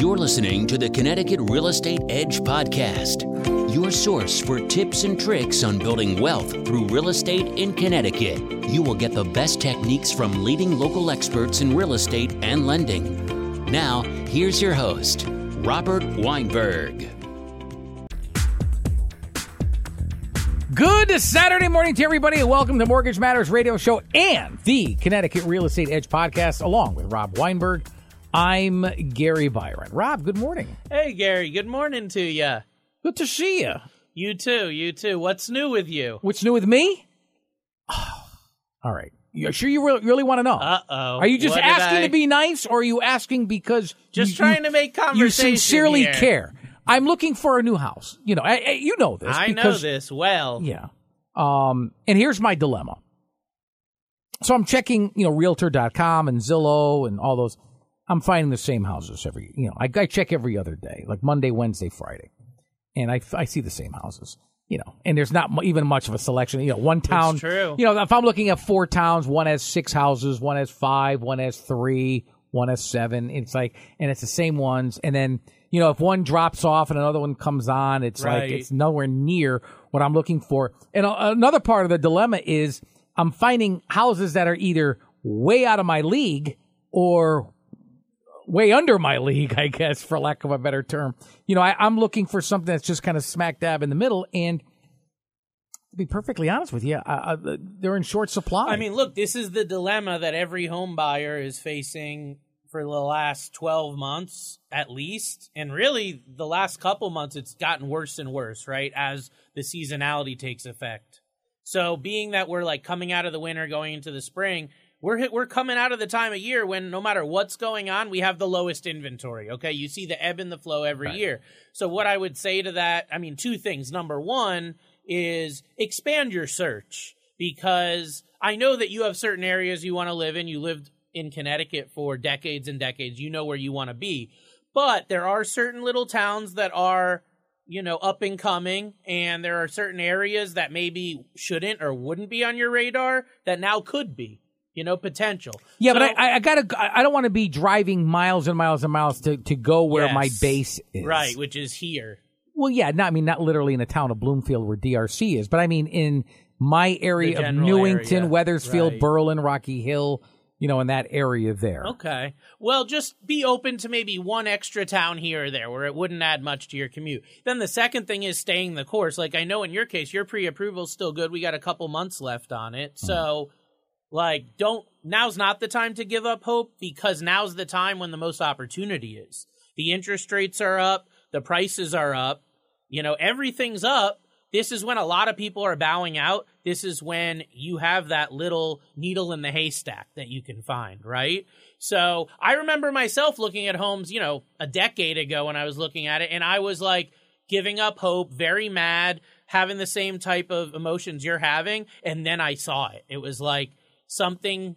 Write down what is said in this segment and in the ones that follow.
You're listening to the Connecticut Real Estate Edge podcast, your source for tips and tricks on building wealth through real estate in Connecticut. You will get the best techniques from leading local experts in real estate and lending. Now, here's your host, Robert Weinberg. Good Saturday morning to everybody, and welcome to Mortgage Matters Radio Show and the Connecticut Real Estate Edge podcast, along with Rob Weinberg. I'm Gary Byron. Rob, good morning. Hey, Gary. Good morning to you. Good to see you. You too. You too. What's new with you? What's new with me? Oh, all right. You sure you really, really want to know? Uh oh. Are you just asking I... to be nice, or are you asking because just you, trying to make conversation? You sincerely here. care. I'm looking for a new house. You know, I, I, you know this. I because, know this well. Yeah. Um, and here's my dilemma. So I'm checking, you know, Realtor.com and Zillow and all those. I'm finding the same houses every, you know, I, I check every other day, like Monday, Wednesday, Friday, and I, I see the same houses, you know, and there's not even much of a selection. You know, one town, it's true. you know, if I'm looking at four towns, one has six houses, one has five, one has three, one has seven. It's like, and it's the same ones, and then you know, if one drops off and another one comes on, it's right. like it's nowhere near what I'm looking for. And another part of the dilemma is I'm finding houses that are either way out of my league or way under my league, I guess, for lack of a better term. You know, I, am looking for something that's just kind of smack dab in the middle. And to be perfectly honest with you, I, I, they're in short supply. I mean, look, this is the dilemma that every home buyer is facing for the last 12 months at least. And really, the last couple months, it's gotten worse and worse, right? As the seasonality takes effect. So, being that we're like coming out of the winter, going into the spring, we're we're coming out of the time of year when no matter what's going on, we have the lowest inventory. Okay, you see the ebb and the flow every right. year. So what I would say to that, I mean, two things. Number one is expand your search because I know that you have certain areas you want to live in. You lived in Connecticut for decades and decades. You know where you want to be, but there are certain little towns that are you know, up and coming, and there are certain areas that maybe shouldn't or wouldn't be on your radar that now could be you know, potential. Yeah, so, but I, I gotta, I don't want to be driving miles and miles and miles to, to go where yes, my base is. Right, which is here. Well, yeah, not, I mean, not literally in the town of Bloomfield where DRC is, but I mean in my area of Newington, area. Wethersfield, right. Berlin, Rocky Hill, you know, in that area there. Okay. Well, just be open to maybe one extra town here or there where it wouldn't add much to your commute. Then the second thing is staying the course. Like I know in your case, your pre approval is still good. We got a couple months left on it. So. Mm like, don't, now's not the time to give up hope because now's the time when the most opportunity is. The interest rates are up, the prices are up, you know, everything's up. This is when a lot of people are bowing out. This is when you have that little needle in the haystack that you can find, right? So I remember myself looking at homes, you know, a decade ago when I was looking at it, and I was like giving up hope, very mad, having the same type of emotions you're having. And then I saw it. It was like, something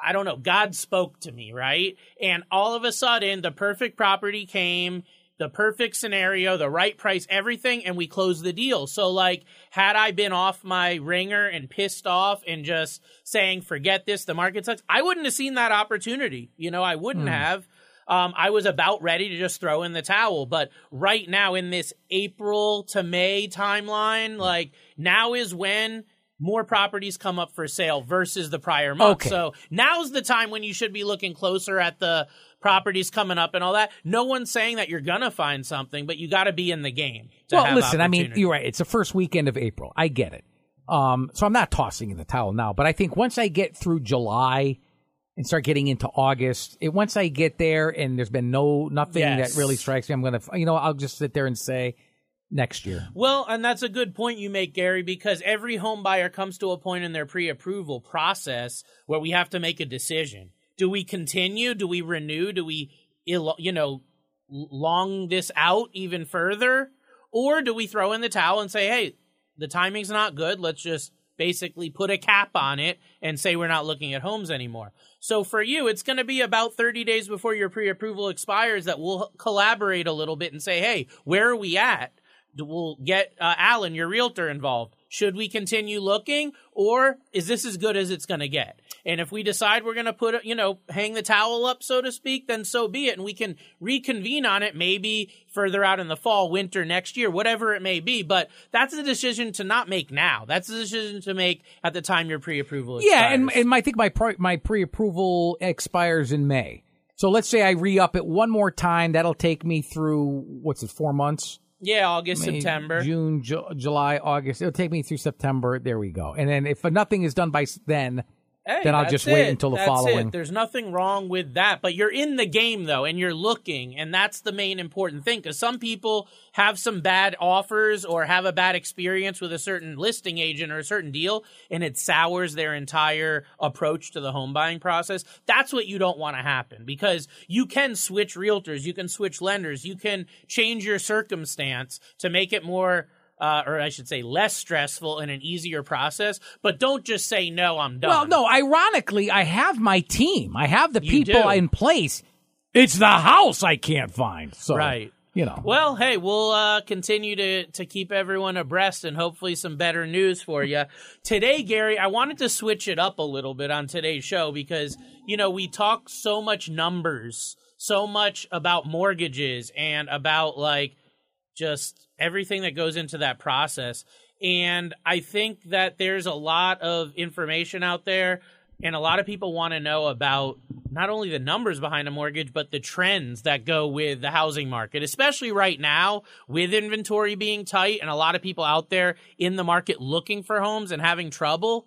I don't know, God spoke to me, right? And all of a sudden the perfect property came, the perfect scenario, the right price, everything, and we closed the deal. So like had I been off my ringer and pissed off and just saying, forget this, the market sucks, I wouldn't have seen that opportunity. You know, I wouldn't mm. have. Um, I was about ready to just throw in the towel. But right now, in this April to May timeline, like now is when more properties come up for sale versus the prior month. Okay. So now's the time when you should be looking closer at the properties coming up and all that. No one's saying that you're gonna find something, but you got to be in the game. well, listen, I mean, you're right. It's the first weekend of April. I get it. Um, so I'm not tossing in the towel now, but I think once I get through July and start getting into August, it, once I get there and there's been no nothing yes. that really strikes me, I'm gonna, you know, I'll just sit there and say next year. Well, and that's a good point you make, Gary, because every home buyer comes to a point in their pre approval process where we have to make a decision. Do we continue? Do we renew? Do we, you know, long this out even further? Or do we throw in the towel and say, hey, the timing's not good. Let's just basically put a cap on it and say we're not looking at homes anymore. So for you, it's going to be about 30 days before your pre approval expires that we'll collaborate a little bit and say, hey, where are we at? We'll get uh, Alan, your realtor, involved. should we continue looking or is this as good as it's going to get? And if we decide we're going to put, you know, hang the towel up, so to speak, then so be it. And we can reconvene on it maybe further out in the fall, winter, next year, whatever it may be. But that's a decision to not make now. That's a decision to make at the time your pre-approval expires. Yeah, and, and I think my pre, my pre-approval expires in May. So let's say I re-up it one more time. That'll take me through, what's it, four months? Yeah, August, May, September. June, Ju- July, August. It'll take me through September. There we go. And then if nothing is done by then, Hey, then I'll just wait it. until the That's following. It. There's nothing wrong with that, but you're in the game though, and you're looking, and that's the main important thing. Because some people have some bad offers or have a bad experience with a certain listing agent or a certain deal, and it sours their entire approach to the home buying process. That's what you don't want to happen because you can switch realtors, you can switch lenders, you can change your circumstance to make it more uh, or I should say, less stressful and an easier process. But don't just say no. I'm done. well, no, ironically, I have my team. I have the You people do. in place. It's the house I can't find. So, Right. you know. Well, hey, we'll uh, continue to to keep everyone abreast and hopefully some better news for you today, Gary. I wanted to switch it up a little bit on today's show because you know we talk so much numbers, so much about mortgages and about like just everything that goes into that process. And I think that there's a lot of information out there, and a lot of people want to know about not only the numbers behind a mortgage, but the trends that go with the housing market, especially right now with inventory being tight and a lot of people out there in the market looking for homes and having trouble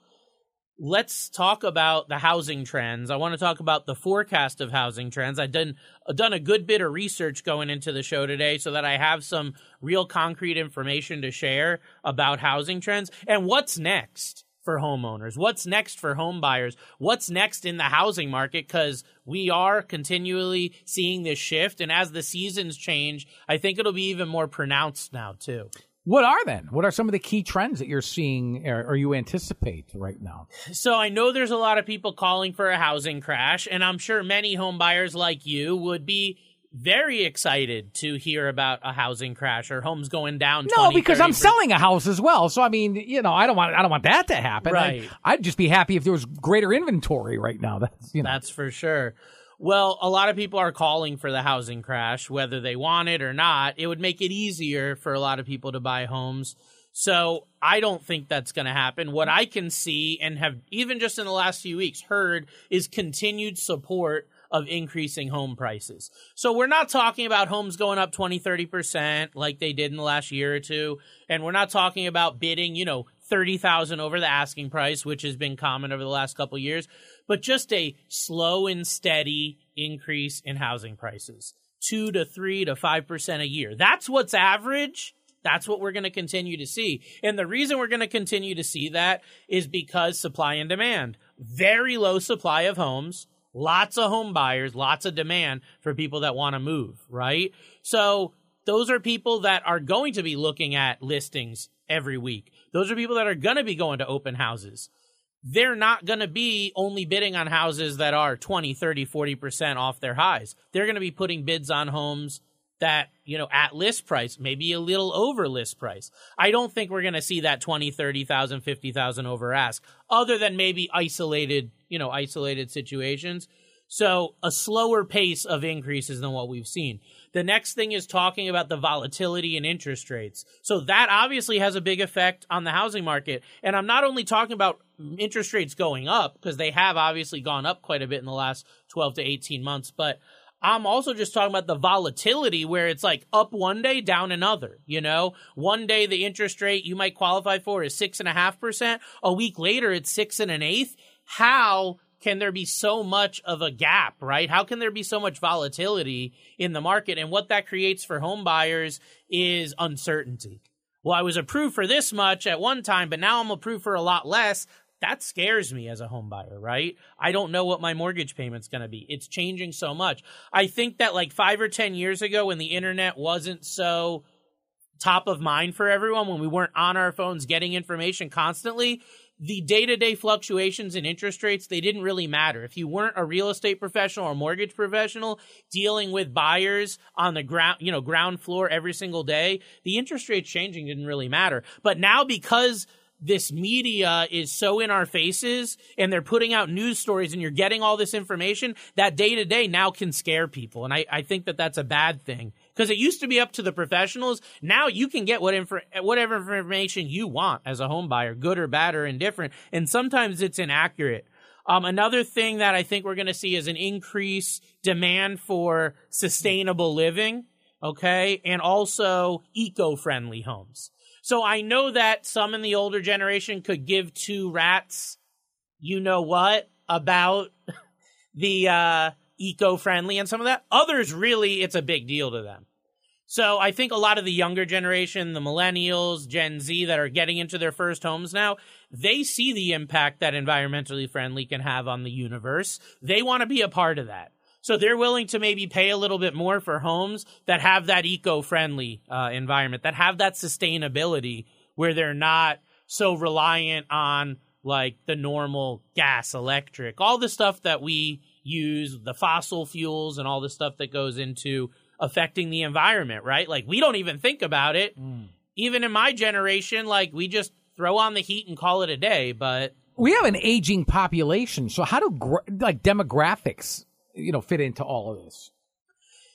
let's talk about the housing trends. I want to talk about the forecast of housing trends. I've done done a good bit of research going into the show today so that I have some real concrete information to share about housing trends and what's next for homeowners. What's next for home buyers? What's next in the housing market cuz we are continually seeing this shift and as the seasons change, I think it'll be even more pronounced now too. What are then? What are some of the key trends that you're seeing or, you anticipate right now? So I know there's a lot of people calling for a housing crash, and I'm sure many home buyers like you would be very excited to hear about a housing crash or homes going down. No, 20, because I'm selling a house as well. So I mean, you know, I don't want I don't want that to happen. Right. I, would just be happy if there was greater inventory right now. That's you know. That's for sure. Well, a lot of people are calling for the housing crash, whether they want it or not. It would make it easier for a lot of people to buy homes. So I don't think that's going to happen. What I can see and have even just in the last few weeks heard is continued support of increasing home prices. So we're not talking about homes going up 20, 30% like they did in the last year or two. And we're not talking about bidding, you know, 30,000 over the asking price, which has been common over the last couple years, but just a slow and steady increase in housing prices. 2 to 3 to 5% a year. That's what's average. That's what we're going to continue to see. And the reason we're going to continue to see that is because supply and demand. Very low supply of homes, lots of home buyers, lots of demand for people that want to move, right? So those are people that are going to be looking at listings every week. Those are people that are going to be going to open houses. They're not going to be only bidding on houses that are 20, 30, 40% off their highs. They're going to be putting bids on homes that, you know, at list price, maybe a little over list price. I don't think we're going to see that 20, 30,000, 50,000 over ask other than maybe isolated, you know, isolated situations. So a slower pace of increases than what we've seen. The next thing is talking about the volatility in interest rates. So that obviously has a big effect on the housing market. And I'm not only talking about interest rates going up because they have obviously gone up quite a bit in the last 12 to 18 months, but I'm also just talking about the volatility where it's like up one day, down another. You know, one day the interest rate you might qualify for is six and a half percent. A week later, it's six and an eighth. How can there be so much of a gap, right? How can there be so much volatility in the market? And what that creates for home buyers is uncertainty. Well, I was approved for this much at one time, but now I'm approved for a lot less. That scares me as a home buyer, right? I don't know what my mortgage payment's going to be. It's changing so much. I think that like five or 10 years ago when the internet wasn't so top of mind for everyone, when we weren't on our phones getting information constantly, the day-to-day fluctuations in interest rates they didn't really matter. If you weren't a real estate professional or mortgage professional dealing with buyers on the ground you know ground floor every single day the interest rates changing didn't really matter. But now because this media is so in our faces and they're putting out news stories and you're getting all this information that day to day now can scare people. And I, I think that that's a bad thing because it used to be up to the professionals. Now you can get what whatever information you want as a home buyer, good or bad or indifferent. And sometimes it's inaccurate. Um, another thing that I think we're going to see is an increase demand for sustainable living. Okay. And also eco-friendly homes. So I know that some in the older generation could give two rats, you know what, about the uh, eco friendly and some of that. Others really, it's a big deal to them. So I think a lot of the younger generation, the millennials, Gen Z that are getting into their first homes now, they see the impact that environmentally friendly can have on the universe. They want to be a part of that. So they're willing to maybe pay a little bit more for homes that have that eco-friendly uh, environment, that have that sustainability, where they're not so reliant on like the normal gas, electric, all the stuff that we use, the fossil fuels, and all the stuff that goes into affecting the environment. Right? Like we don't even think about it. Mm. Even in my generation, like we just throw on the heat and call it a day. But we have an aging population, so how do like demographics you know, fit into all of this?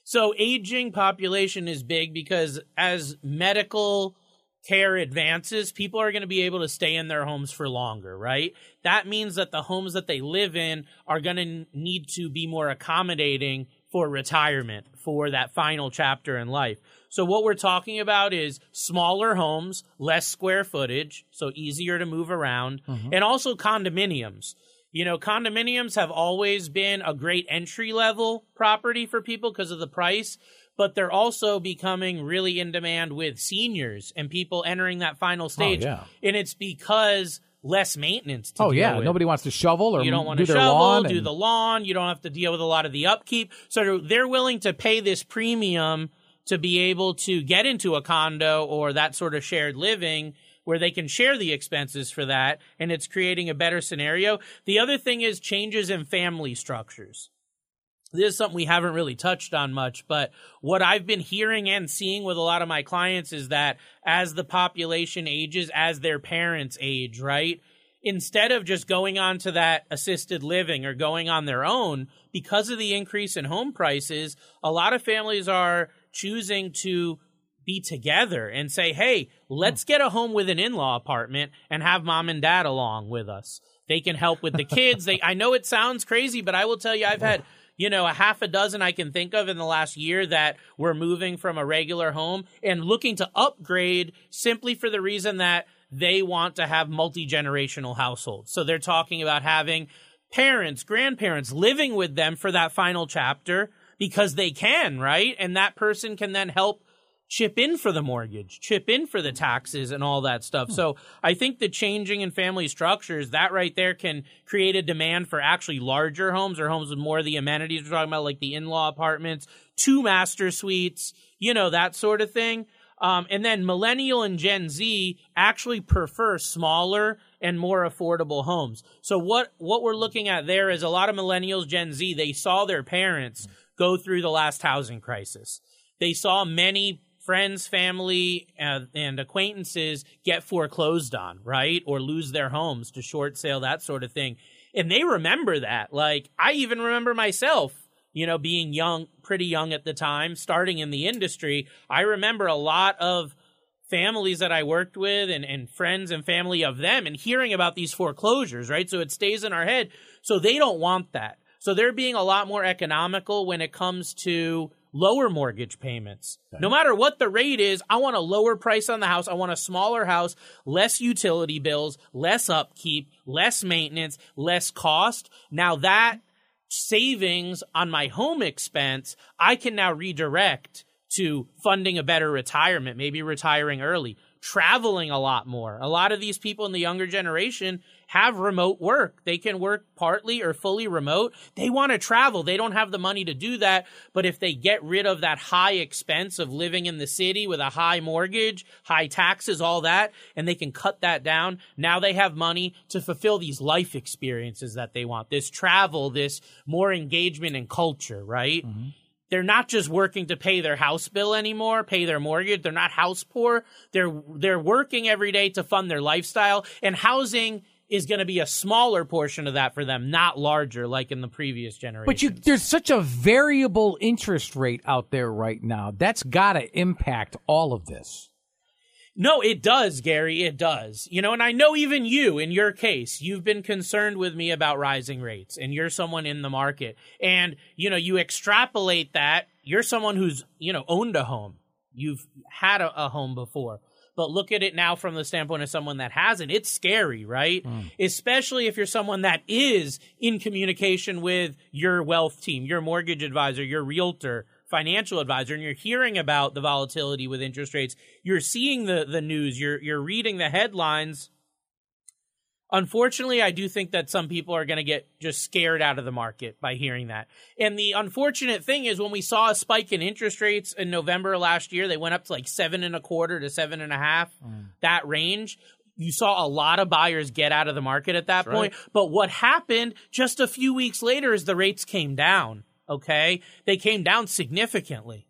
So aging population is big because as medical care advances, people are going to be able to stay in their homes for longer, right? That means that the homes that they live in are going to need to be more accommodating for retirement, for that final chapter in life. So what we're talking about is smaller homes, less square footage, so easier to move around, mm-hmm. and also condominiums. You know, condominiums have always been a great entry level property for people because of the price, but they're also becoming really in demand with seniors and people entering that final oh, stage. Oh, yeah. And it's because less maintenance. oh yeah, with. nobody wants to shovel or you don't want to shovel, do and... the lawn. You don't have to deal with a lot of the upkeep. So they're willing to pay this premium to be able to get into a condo or that sort of shared living where they can share the expenses for that and it's creating a better scenario. The other thing is changes in family structures. This is something we haven't really touched on much, but what I've been hearing and seeing with a lot of my clients is that as the population ages, as their parents age, right? Instead of just going on to that assisted living or going on their own, because of the increase in home prices, a lot of families are choosing to be together and say, hey, let's get a home with an in law apartment and have mom and dad along with us. They can help with the kids. they I know it sounds crazy, but I will tell you I've had you know, a half a dozen I can think of in the last year that were moving from a regular home and looking to upgrade simply for the reason that they want to have multi generational households. So they're talking about having parents, grandparents living with them for that final chapter because they can, right? And that person can then help chip in for the mortgage, chip in for the taxes and all that stuff. Hmm. So I think the changing in family structures, that right there can create a demand for actually larger homes or homes with more of the amenities we're talking about, like the in-law apartments, two master suites, you know, that sort of thing. Um, and then millennial and Gen Z actually prefer smaller and more affordable homes. So what, what we're looking at there is a lot of millennials, Gen Z, they saw their parents go through the last housing crisis. They saw many friends, family, and, and, acquaintances get foreclosed on, right? Or lose their homes to short sale, that sort of thing. And they remember that. Like, I even remember myself, you know, being young, pretty young at the time, starting in the industry. I remember a lot of families that I worked with and, and friends and family of them and hearing about these foreclosures, right? So it stays in our head. So they don't want that. So they're being a lot more economical when it comes to lower mortgage payments. Okay. No matter what the rate is, I want a lower price on the house. I want a smaller house, less utility bills, less upkeep, less maintenance, less cost. Now that savings on my home expense, I can now redirect to funding a better retirement, maybe retiring early, traveling a lot more. A lot of these people in the younger generation have remote work. They can work partly or fully remote. They want to travel. They don't have the money to do that. But if they get rid of that high expense of living in the city with a high mortgage, high taxes, all that, and they can cut that down, now they have money to fulfill these life experiences that they want. This travel, this more engagement in culture, right? Mm-hmm. they're not just working to pay their house bill anymore, pay their mortgage. They're not house poor. They're they're working every day to fund their lifestyle and housing is going to be a smaller portion of that for them, not larger like in the previous generation. But you, there's such a variable interest rate out there right now. That's got to impact all of this. No, it does, Gary. It does. You know, and I know even you, in your case, you've been concerned with me about rising rates, and you're someone in the market. And, you know, you extrapolate that. You're someone who's, you know, owned a home. You've had a, a home before. But look at it now from the standpoint of someone that hasn't. It's scary, right? Mm. Especially if you're someone that is in communication with your wealth team, your mortgage advisor, your realtor, financial advisor and you're hearing about the volatility with interest rates, you're seeing the the news, you're you're reading the headlines. Unfortunately, I do think that some people are going to get just scared out of the market by hearing that. And the unfortunate thing is when we saw a spike in interest rates in November last year, they went up to like seven and a quarter to seven and a half, mm. that range you saw a lot of buyers get out of the market at that That's point. Right. But what happened just a few weeks later is the rates came down. Okay. They came down significantly.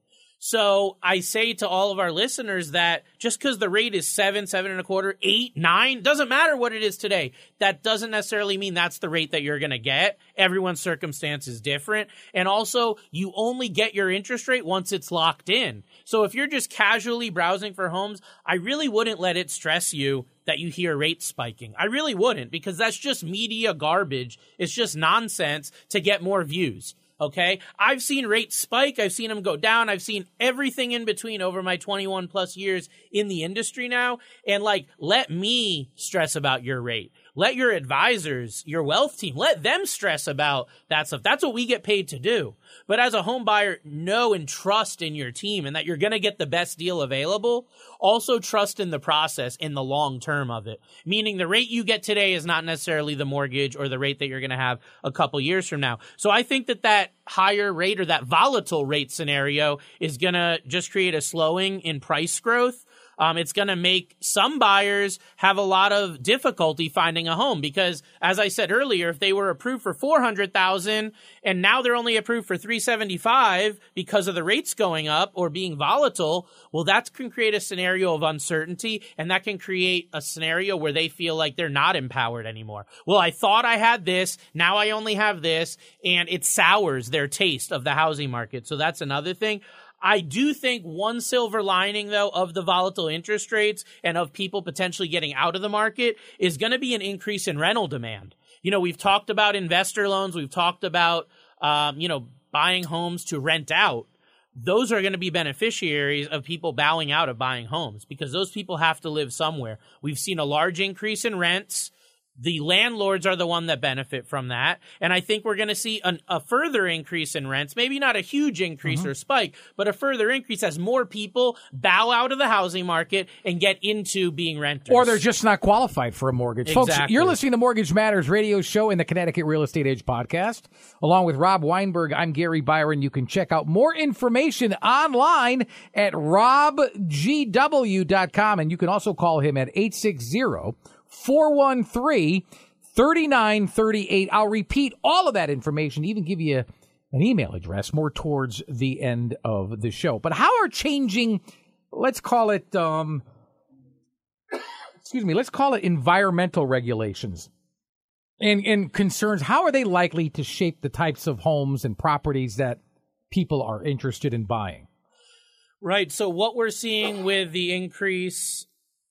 So I say to all of our listeners that just because the rate is seven, seven and a quarter, eight, nine, doesn't matter what it is today. That doesn't necessarily mean that's the rate that you're going to get. Everyone's circumstance is different. And also, you only get your interest rate once it's locked in. So if you're just casually browsing for homes, I really wouldn't let it stress you that you hear rates spiking. I really wouldn't because that's just media garbage. It's just nonsense to get more views. Okay. I've seen rates spike. I've seen them go down. I've seen everything in between over my 21 plus years in the industry now. And like, let me stress about your rate. Let your advisors, your wealth team, let them stress about that stuff. That's what we get paid to do. But as a home buyer, know and trust in your team and that you're going to get the best deal available. Also trust in the process in the long term of it. Meaning the rate you get today is not necessarily the mortgage or the rate that you're going to have a couple years from now. So I think that that higher rate or that volatile rate scenario is going to just create a slowing in price growth um, it's going to make some buyers have a lot of difficulty finding a home because, as I said earlier, if they were approved for four hundred thousand and now they're only approved for three seventy five because of the rates going up or being volatile, well, that can create a scenario of uncertainty, and that can create a scenario where they feel like they're not empowered anymore. Well, I thought I had this, now I only have this, and it sours their taste of the housing market. So that's another thing. I do think one silver lining, though, of the volatile interest rates and of people potentially getting out of the market is going to be an increase in rental demand. You know, we've talked about investor loans, we've talked about, um, you know, buying homes to rent out. Those are going to be beneficiaries of people bowing out of buying homes because those people have to live somewhere. We've seen a large increase in rents the landlords are the one that benefit from that. And i think we're going to see an, a further increase in rents maybe not a huge increase mm-hmm. or spike but a further increase as more people bow out of the housing market and get into being renters. Or they're just not qualified for a mortgage. Exactly. folks you're listening to mortgage matters radio show in the connecticut real estate edge podcast. Along with rob weinberg i'm gary byron. You can check out more information online at robgw.com and you can also call him at 860 413 3938. I'll repeat all of that information, even give you an email address more towards the end of the show. But how are changing, let's call it, um, excuse me, let's call it environmental regulations and, and concerns, how are they likely to shape the types of homes and properties that people are interested in buying? Right. So, what we're seeing with the increase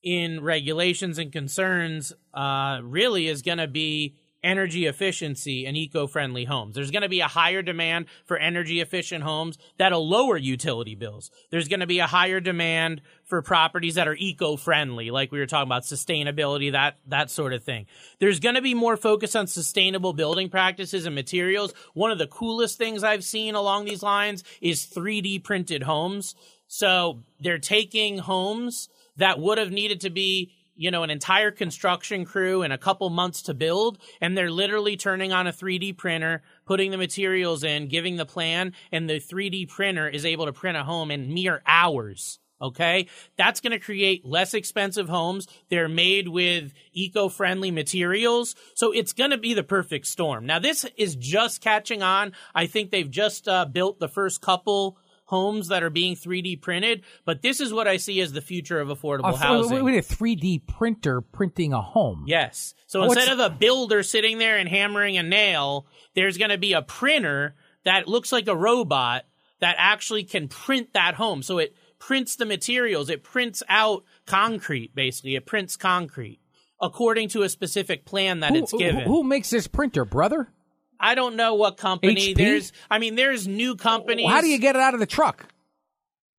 in regulations and concerns uh, really is going to be energy efficiency and eco-friendly homes. There's going to be a higher demand for energy efficient homes that'll lower utility bills. There's going to be a higher demand for properties that are eco-friendly, like we were talking about sustainability, that that sort of thing. There's going to be more focus on sustainable building practices and materials. One of the coolest things I've seen along these lines is 3D printed homes. So they're taking homes that would have needed to be you know, an entire construction crew and a couple months to build, and they're literally turning on a 3D printer, putting the materials in, giving the plan, and the 3D printer is able to print a home in mere hours. Okay. That's going to create less expensive homes. They're made with eco-friendly materials. So it's going to be the perfect storm. Now, this is just catching on. I think they've just uh, built the first couple homes that are being 3D printed, but this is what I see as the future of affordable Uh, housing. need a 3D printer printing a home. Yes. So instead of a builder sitting there and hammering a nail, there's going to be a printer that looks like a robot that actually can print that home. So it prints the materials, it prints out concrete, basically. It prints concrete according to a specific plan that Who, it's given. who makes this printer, brother? I don't know what company. HP? There's, I mean, there's new companies. How do you get it out of the truck?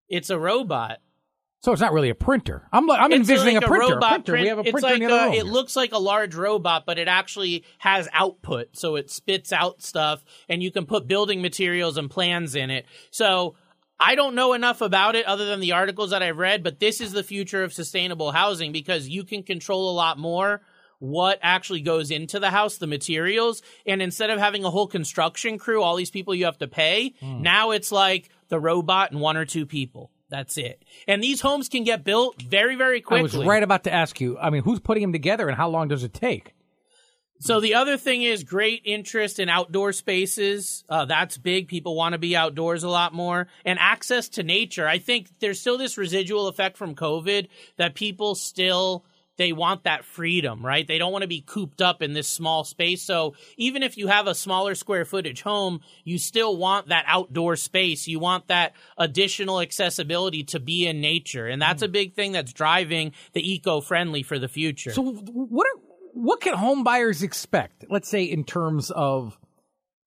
It's a robot. So it's not really a printer. I'm I'm It's envisioning like a printer. robot printer. print. We have a printer like in the other a- room. it looks like a large robot, but it actually has output, so it spits out stuff, and you can put building materials and plans in it. So I don't know enough about it other than the articles that I've read, but this is the future of sustainable housing because you can control a lot more what actually goes into the house, the materials, and instead of having a whole construction crew, all these people you have to pay, Hmm. now it's like the robot and one or two people. That's it. And these homes can get built very, very quickly. I was right about to ask you. I mean, who's putting them together, and how long does it take? So the other thing is great interest in outdoor spaces. Uh, that's big. People want to be outdoors a lot more and access to nature. I think there's still this residual effect from COVID that people still they want that freedom, right? They don't want to be cooped up in this small space. So even if you have a smaller square footage home, you still want that outdoor space. You want that additional accessibility to be in nature. And that's a hmm. big thing that's driving the eco-friendly for the future. So what are what can home buyers expect? Let's say in terms of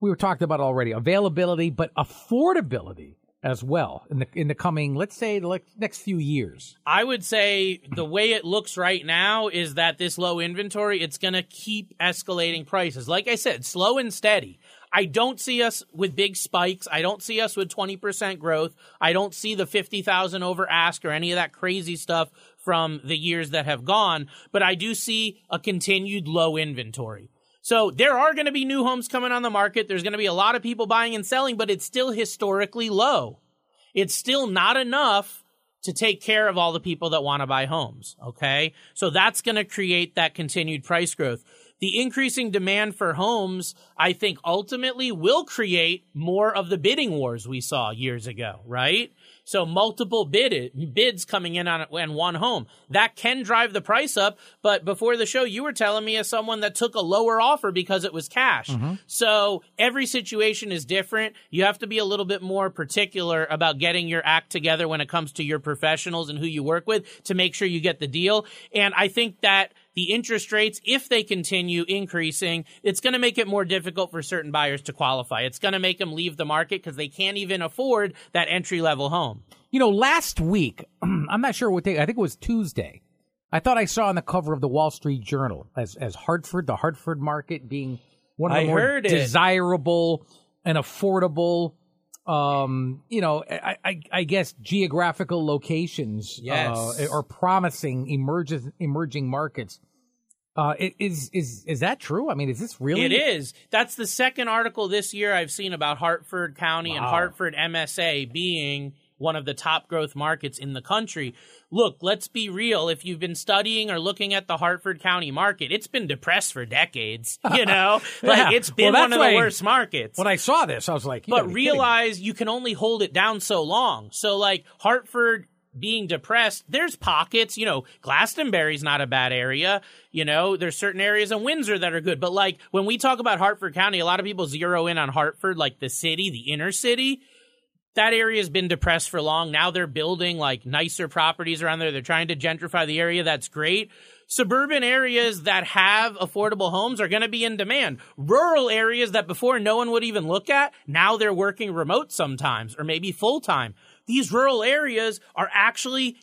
we were talked about already availability, but affordability as well in the in the coming let's say the next few years. I would say the way it looks right now is that this low inventory, it's going to keep escalating prices. Like I said, slow and steady. I don't see us with big spikes. I don't see us with 20% growth. I don't see the 50,000 over ask or any of that crazy stuff from the years that have gone, but I do see a continued low inventory. So there are going to be new homes coming on the market. There's going to be a lot of people buying and selling, but it's still historically low. It's still not enough to take care of all the people that want to buy homes. Okay. So that's going to create that continued price growth. The increasing demand for homes, I think ultimately will create more of the bidding wars we saw years ago, right? So multiple bid bids coming in on, on one home. That can drive the price up. But before the show, you were telling me as someone that took a lower offer because it was cash. Mm-hmm. So every situation is different. You have to be a little bit more particular about getting your act together when it comes to your professionals and who you work with to make sure you get the deal. And I think that the interest rates, if they continue increasing, it's going to make it more difficult for certain buyers to qualify. It's going to make them leave the market because they can't even afford that entry level home. You know, last week, I'm not sure what day, I think it was Tuesday. I thought I saw on the cover of the Wall Street Journal as as Hartford, the Hartford market being one of the I more desirable and affordable um you know I, I i guess geographical locations Yes. uh, or promising emerging emerging markets uh is is is that true i mean is this really It is. That's the second article this year I've seen about Hartford County and Hartford MSA being one of the top growth markets in the country. Look, let's be real. If you've been studying or looking at the Hartford County market, it's been depressed for decades. You know, like it's been Well, one of the worst markets. when i saw this i was like but be kidding me. realize you can only hold it down so long. So like Hartford being depressed, there's pockets, you know, Glastonbury's not a bad area. You know, there's certain areas in Windsor that are good. But like when we talk about Hartford County, a lot of people zero in on Hartford, like the city, the inner city. That area has been depressed for long. Now they're building like nicer properties around there. They're trying to gentrify the area. That's great. Suburban areas that have affordable homes are going to be in demand. Rural areas that before no one would even look at, now they're working remote sometimes or maybe full time. These rural areas are actually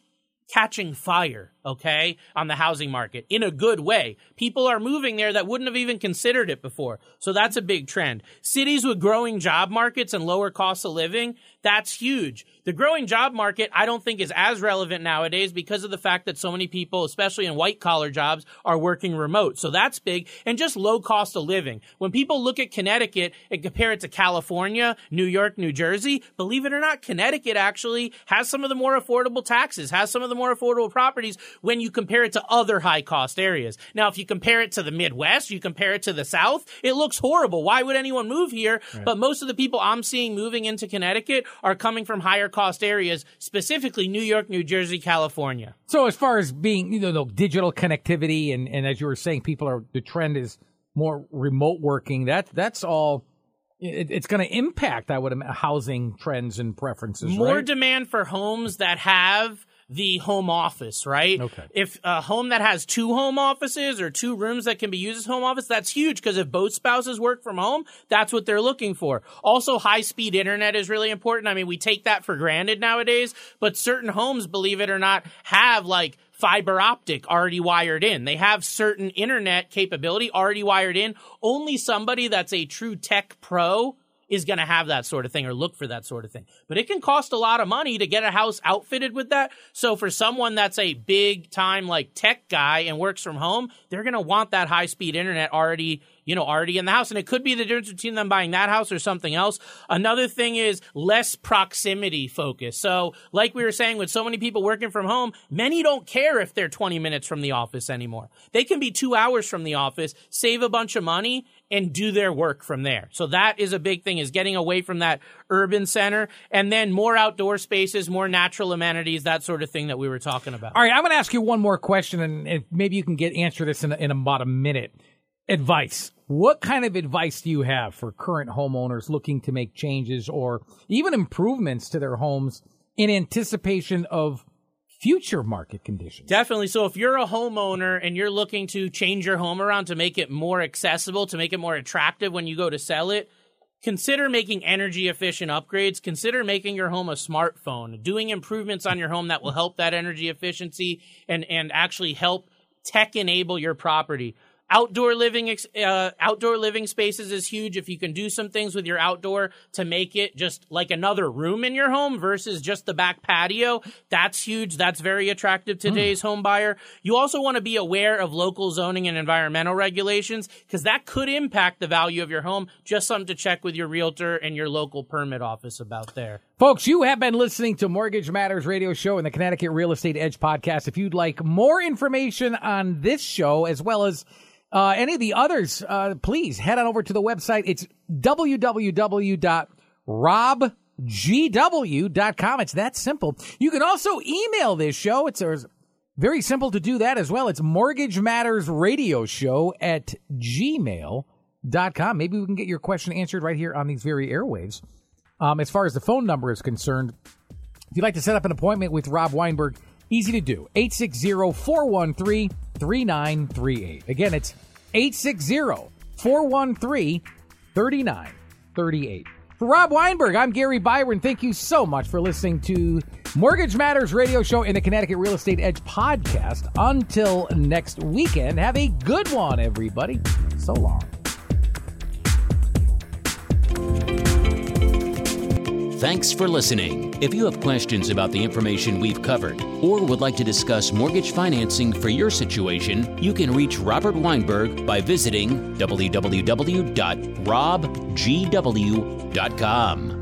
catching fire. Okay, on the housing market in a good way. People are moving there that wouldn't have even considered it before. So that's a big trend. Cities with growing job markets and lower costs of living, that's huge. The growing job market, I don't think is as relevant nowadays because of the fact that so many people, especially in white collar jobs, are working remote. So that's big and just low cost of living. When people look at Connecticut and compare it to California, New York, New Jersey, believe it or not, Connecticut actually has some of the more affordable taxes, has some of the more affordable properties when you compare it to other high cost areas. Now, if you compare it to the Midwest, you compare it to the South, it looks horrible. Why would anyone move here? Right. But most of the people I'm seeing moving into Connecticut are coming from higher cost areas, specifically New York, New Jersey, California. So as far as being, you know, the digital connectivity and, and as you were saying, people are, the trend is more remote working. That, that's all it's going to impact, I would imagine, housing trends and preferences. More right? demand for homes that have the home office, right? Okay. If a home that has two home offices or two rooms that can be used as home office, that's huge because if both spouses work from home, that's what they're looking for. Also, high speed internet is really important. I mean, we take that for granted nowadays, but certain homes, believe it or not, have like fiber optic already wired in. They have certain internet capability already wired in. Only somebody that's a true tech pro is going to have that sort of thing or look for that sort of thing. But it can cost a lot of money to get a house outfitted with that. So for someone that's a big time like tech guy and works from home, they're going to want that high speed internet already you know, already in the house. And it could be the difference between them buying that house or something else. Another thing is less proximity focus. So, like we were saying, with so many people working from home, many don't care if they're 20 minutes from the office anymore. They can be two hours from the office, save a bunch of money, and do their work from there. So that is a big thing is getting away from that urban center and then more outdoor spaces, more natural amenities, that sort of thing that we were talking about. All right, I'm going to ask you one more question and maybe you can get answer this in, in about a minute. Advice. What kind of advice do you have for current homeowners looking to make changes or even improvements to their homes in anticipation of future market conditions? Definitely. So if you're a homeowner and you're looking to change your home around to make it more accessible, to make it more attractive when you go to sell it, consider making energy efficient upgrades. Consider making your home a smartphone, doing improvements on your home that will help that energy efficiency and, and actually help tech enable your property. Outdoor living, uh, outdoor living spaces is huge. If you can do some things with your outdoor to make it just like another room in your home versus just the back patio, that's huge. That's very attractive to today's mm. home buyer. You also want to be aware of local zoning and environmental regulations because that could impact the value of your home. Just something to check with your realtor and your local permit office about there. Folks, you have been listening to Mortgage Matters radio show and the Connecticut Real Estate Edge podcast. If you'd like more information on this show as well as uh, any of the others, uh, please head on over to the website. It's www.robgw.com. It's that simple. You can also email this show. It's very simple to do that as well. It's Mortgage Matters Radio Show at gmail.com. Maybe we can get your question answered right here on these very airwaves. Um, as far as the phone number is concerned, if you'd like to set up an appointment with Rob Weinberg, easy to do. 860 413 3938. Again, it's 860 413 3938. For Rob Weinberg, I'm Gary Byron. Thank you so much for listening to Mortgage Matters radio show in the Connecticut Real Estate Edge podcast. Until next weekend, have a good one, everybody. So long. Thanks for listening. If you have questions about the information we've covered or would like to discuss mortgage financing for your situation, you can reach Robert Weinberg by visiting www.robgw.com.